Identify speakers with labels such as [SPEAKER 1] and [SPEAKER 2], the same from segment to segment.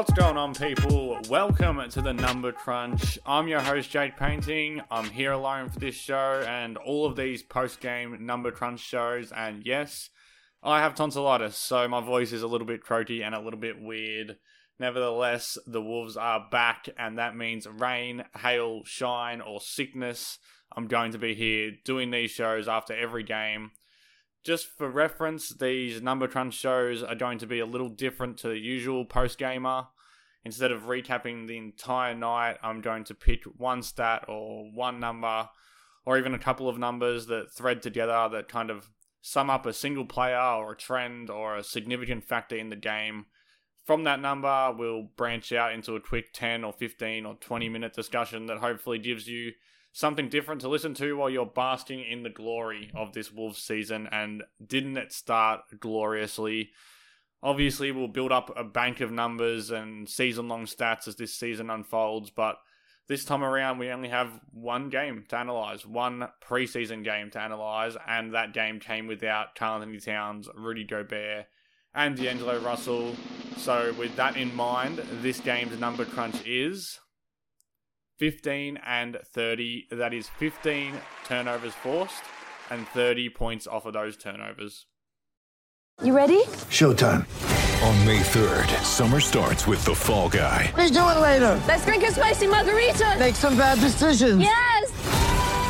[SPEAKER 1] What's going on, people? Welcome to the Number Crunch. I'm your host, Jade Painting. I'm here alone for this show and all of these post game Number Crunch shows. And yes, I have tonsillitis, so my voice is a little bit croaky and a little bit weird. Nevertheless, the Wolves are back, and that means rain, hail, shine, or sickness. I'm going to be here doing these shows after every game. Just for reference, these number crunch shows are going to be a little different to the usual post gamer. Instead of recapping the entire night, I'm going to pick one stat or one number or even a couple of numbers that thread together that kind of sum up a single player or a trend or a significant factor in the game. From that number, we'll branch out into a quick 10 or 15 or 20 minute discussion that hopefully gives you something different to listen to while you're basking in the glory of this Wolves season. And didn't it start gloriously? Obviously, we'll build up a bank of numbers and season long stats as this season unfolds, but this time around, we only have one game to analyse, one preseason game to analyse, and that game came without Karl Anthony Towns, Rudy Gobert, and D'Angelo Russell. So, with that in mind, this game's number crunch is 15 and 30. That is 15 turnovers forced and 30 points off of those turnovers.
[SPEAKER 2] You ready?
[SPEAKER 3] Showtime.
[SPEAKER 4] On May 3rd, summer starts with The Fall Guy.
[SPEAKER 3] Let's do it later.
[SPEAKER 2] Let's drink a spicy margarita.
[SPEAKER 3] Make some bad decisions.
[SPEAKER 2] Yes.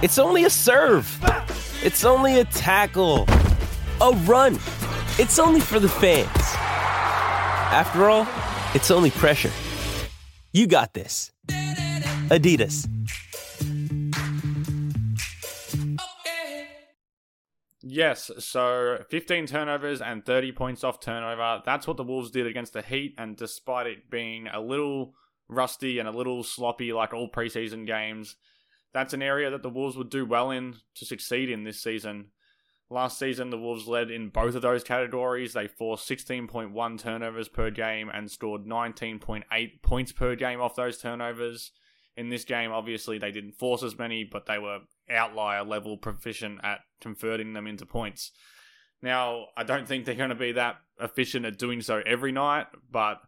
[SPEAKER 5] It's only a serve. It's only a tackle, a run. It's only for the fans. After all, it's only pressure. You got this. Adidas.
[SPEAKER 1] Yes, so 15 turnovers and 30 points off turnover. That's what the Wolves did against the Heat, and despite it being a little rusty and a little sloppy like all preseason games, that's an area that the Wolves would do well in to succeed in this season. Last season, the Wolves led in both of those categories. They forced 16.1 turnovers per game and scored 19.8 points per game off those turnovers. In this game, obviously, they didn't force as many, but they were outlier level proficient at converting them into points. Now, I don't think they're going to be that efficient at doing so every night, but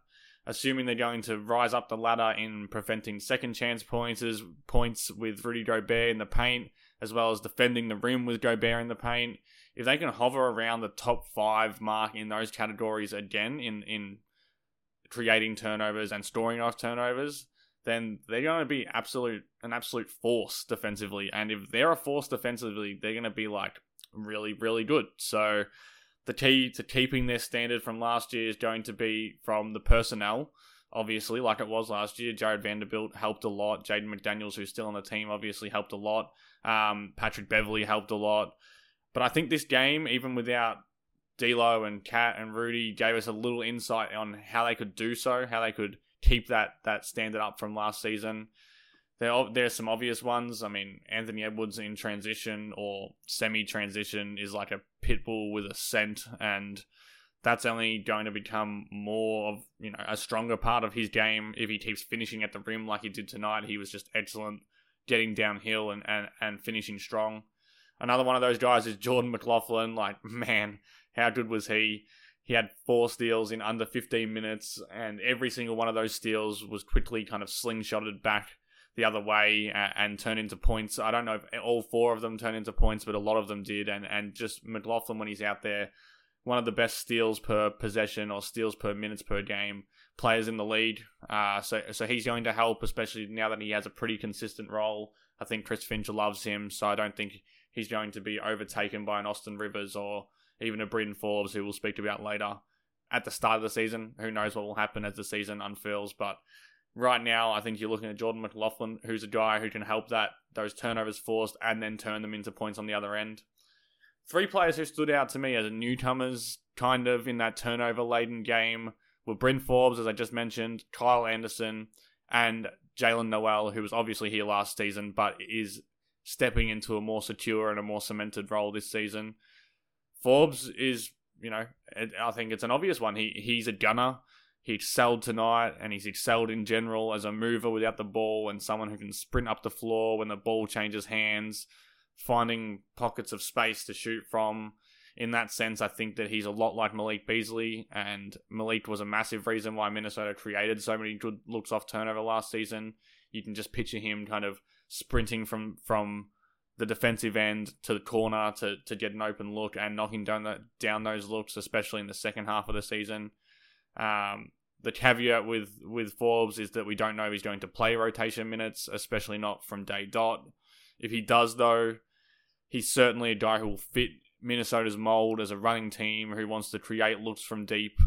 [SPEAKER 1] assuming they're going to rise up the ladder in preventing second chance points, points with Rudy Gobert in the paint, as well as defending the rim with Gobert in the paint, if they can hover around the top five mark in those categories again in, in creating turnovers and storing off turnovers, then they're going to be absolute an absolute force defensively. And if they're a force defensively, they're going to be like really really good. So the key to keeping their standard from last year is going to be from the personnel. Obviously, like it was last year, Jarred Vanderbilt helped a lot. Jaden McDaniels, who's still on the team, obviously helped a lot. Um, Patrick Beverley helped a lot. But I think this game, even without D'Lo and Cat and Rudy, gave us a little insight on how they could do so, how they could keep that that standard up from last season. There, are some obvious ones. I mean, Anthony Edwards in transition or semi transition is like a pit bull with a scent, and that's only going to become more of you know a stronger part of his game if he keeps finishing at the rim like he did tonight. He was just excellent getting downhill and, and, and finishing strong. Another one of those guys is Jordan McLaughlin. Like, man, how good was he? he had four steals in under 15 minutes, and every single one of those steals was quickly kind of slingshotted back the other way and, turned into points. I don't know if all four of them turned into points, but a lot of them did. And, and just McLaughlin, when he's out there, one of the best steals per possession or steals per minutes per game players in the league. Uh, so so he's going to help, especially now that he has a pretty consistent role. I think Chris Finch loves him, so I don't think he's going to be overtaken by an Austin Rivers or even a Bryn Forbes, who we'll speak about later. At the start of the season, who knows what will happen as the season unfurls, but right now, I think you're looking at Jordan McLaughlin, who's a guy who can help that those turnovers forced and then turn them into points on the other end. Three players who stood out to me as newcomers, kind of in that turnover laden game, were Bryn Forbes, as I just mentioned, Kyle Anderson, and Jaylen Nowell, who was obviously here last season, but is stepping into a more secure and a more cemented role this season. Forbes is, you know, I think it's an obvious one. He he's a gunner. He excelled tonight, and he's excelled in general as a mover without the ball and someone who can sprint up the floor when the ball changes hands, finding pockets of space to shoot from. In that sense, I think that he's a lot like Malik Beasley, and Malik was a massive reason why Minnesota created so many good looks off turnover last season. You can just picture him kind of sprinting from from the defensive end to the corner to, to get an open look and knocking down the, down those looks, especially in the second half of the season. Um, the caveat with with Forbes is that we don't know if he's going to play rotation minutes, especially not from day dot. If he does, though, he's certainly a guy who will fit Minnesota's mold as a running team who wants to create looks from deep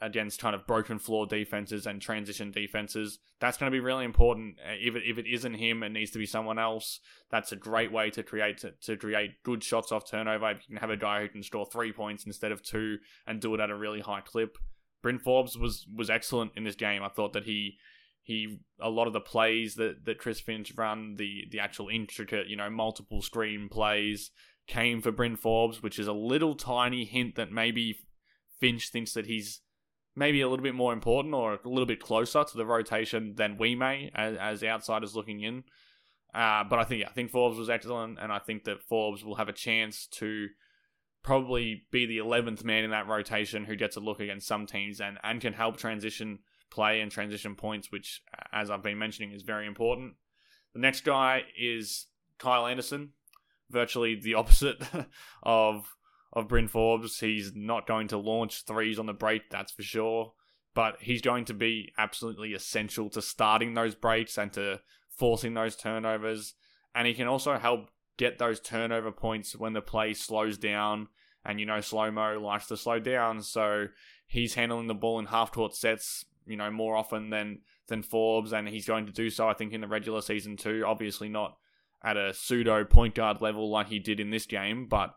[SPEAKER 1] against kind of broken floor defenses and transition defenses. That's going to be really important. Uh, if it, if it isn't him, it needs to be someone else. That's a great way to create to, to create good shots off turnover. If you can have a guy who can score three points instead of two and do it at a really high clip. Bryn Forbes was was excellent in this game. I thought that he he a lot of the plays that, that Chris Finch run, the the actual intricate, you know, multiple screen plays came for Bryn Forbes, which is a little tiny hint that maybe Finch thinks that he's maybe a little bit more important or a little bit closer to the rotation than we may as, as outsiders looking in. Uh, but I think yeah, I think Forbes was excellent, and I think that Forbes will have a chance to probably be the 11th man in that rotation who gets a look against some teams and, and can help transition play and transition points, which, as I've been mentioning, is very important. The next guy is Kyle Anderson, virtually the opposite of of Bryn Forbes. He's not going to launch threes on the break, that's for sure. But he's going to be absolutely essential to starting those breaks and to forcing those turnovers. And he can also help get those turnover points when the play slows down. And you know, slow mo likes to slow down, so he's handling the ball in half court sets, you know, more often than than Forbes, and he's going to do so, I think, in the regular season too. Obviously, not at a pseudo point guard level like he did in this game, but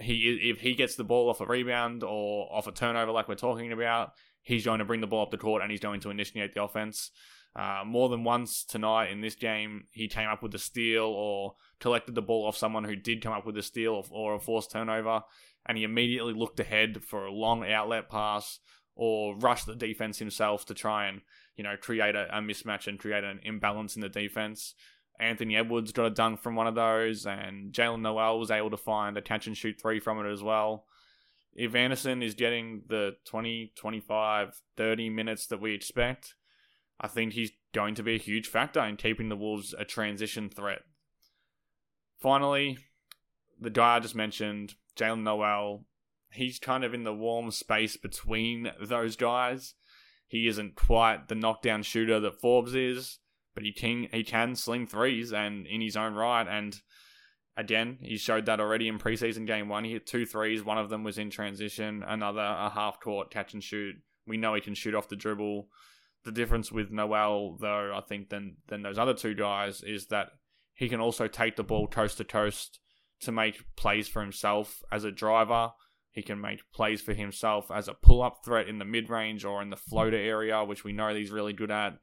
[SPEAKER 1] he if he gets the ball off a rebound or off a turnover like we're talking about, he's going to bring the ball up the court and he's going to initiate the offense. Uh, more than once tonight in this game, he came up with a steal or collected the ball off someone who did come up with a steal or, or a forced turnover, and he immediately looked ahead for a long outlet pass or rushed the defense himself to try and you know create a, a mismatch and create an imbalance in the defense. Anthony Edwards got a dunk from one of those, and Jaylen Nowell was able to find a catch and shoot three from it as well. If Anderson is getting the 20, 25, 30 minutes that we expect, I think he's going to be a huge factor in keeping the Wolves a transition threat. Finally, the guy I just mentioned, Jaylen Nowell, he's kind of in the warm space between those guys. He isn't quite the knockdown shooter that Forbes is, but he can he can sling threes and in his own right. And again, he showed that already in preseason game one. He hit two threes. One of them was in transition. Another a half court catch and shoot. We know he can shoot off the dribble. The difference with Nowell, though, I think, than than those other two guys is that he can also take the ball coast to coast to make plays for himself as a driver. He can make plays for himself as a pull up threat in the mid range or in the floater area, which we know he's really good at.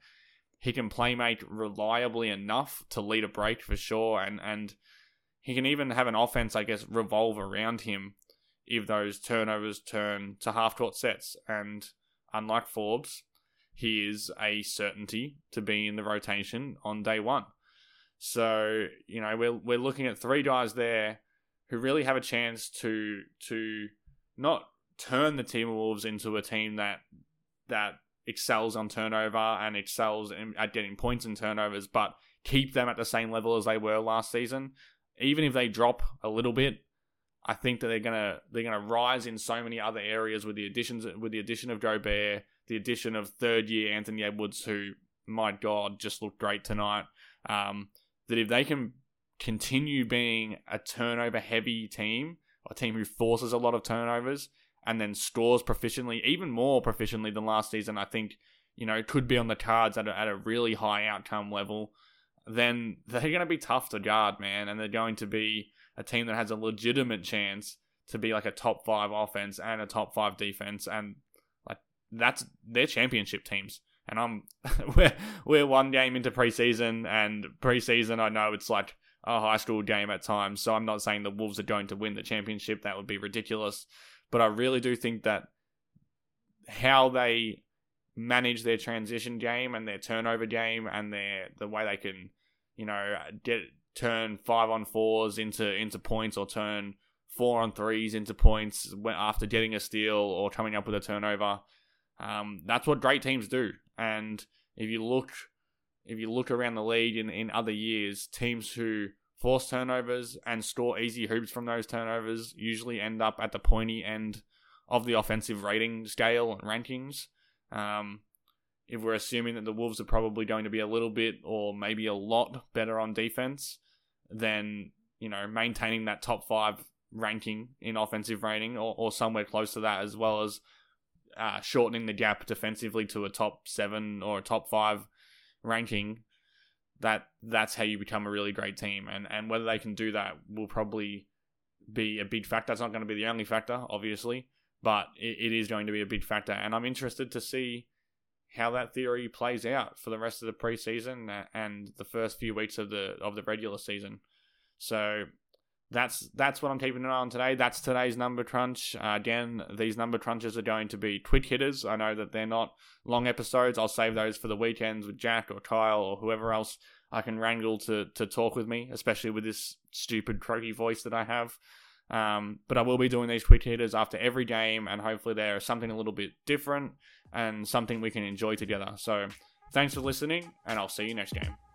[SPEAKER 1] He can play make reliably enough to lead a break for sure, and, and he can even have an offense, I guess, revolve around him if those turnovers turn to half court sets. And unlike Forbes, he is a certainty to be in the rotation on day one. So, you know, we're, we're looking at three guys there who really have a chance to to not turn the Timberwolves Wolves into a team that that excels on turnover and excels in, at getting points and turnovers, but keep them at the same level as they were last season. Even if they drop a little bit, I think that they're gonna they're gonna rise in so many other areas with the additions with the addition of Gobert, the addition of third year Anthony Edwards, who my God just looked great tonight. Um, that if they can continue being a turnover heavy team, a team who forces a lot of turnovers and then scores proficiently, even more proficiently than last season, I think you know could be on the cards at a, at a really high outcome level. Then they're going to be tough to guard, man, and they're going to be a team that has a legitimate chance to be like a top five offense and a top five defense, and that's their championship teams. And I'm we're we're one game into preseason, and preseason I know it's like a high school game at times. So I'm not saying the Wolves are going to win the championship. That would be ridiculous. But I really do think that how they manage their transition game and their turnover game and their the way they can, you know, get turn five on fours into into points or turn four on threes into points after getting a steal or coming up with a turnover. Um, that's what great teams do. And if you look if you look around the league in, in other years, teams who force turnovers and score easy hoops from those turnovers usually end up at the pointy end of the offensive rating scale and rankings. Um, if we're assuming that the Wolves are probably going to be a little bit or maybe a lot better on defense, then you know maintaining that top five ranking in offensive rating or, or somewhere close to that, as well as uh, shortening the gap defensively to a top seven or a top five ranking, that that's how you become a really great team. And and whether they can do that will probably be a big factor. It's not going to be the only factor, obviously, but it, it is going to be a big factor. And I'm interested to see how that theory plays out for the rest of the preseason and the first few weeks of the of the regular season. So that's that's what I'm keeping an eye on today. That's today's number crunch. Uh, again, these number crunches are going to be quick hitters. I know that they're not long episodes. I'll save those for the weekends with Jack or Kyle or whoever else I can wrangle to to talk with me, especially with this stupid croaky voice that I have. Um, but I will be doing these quick hitters after every game, and hopefully they're something a little bit different and something we can enjoy together. So thanks for listening, and I'll see you next game.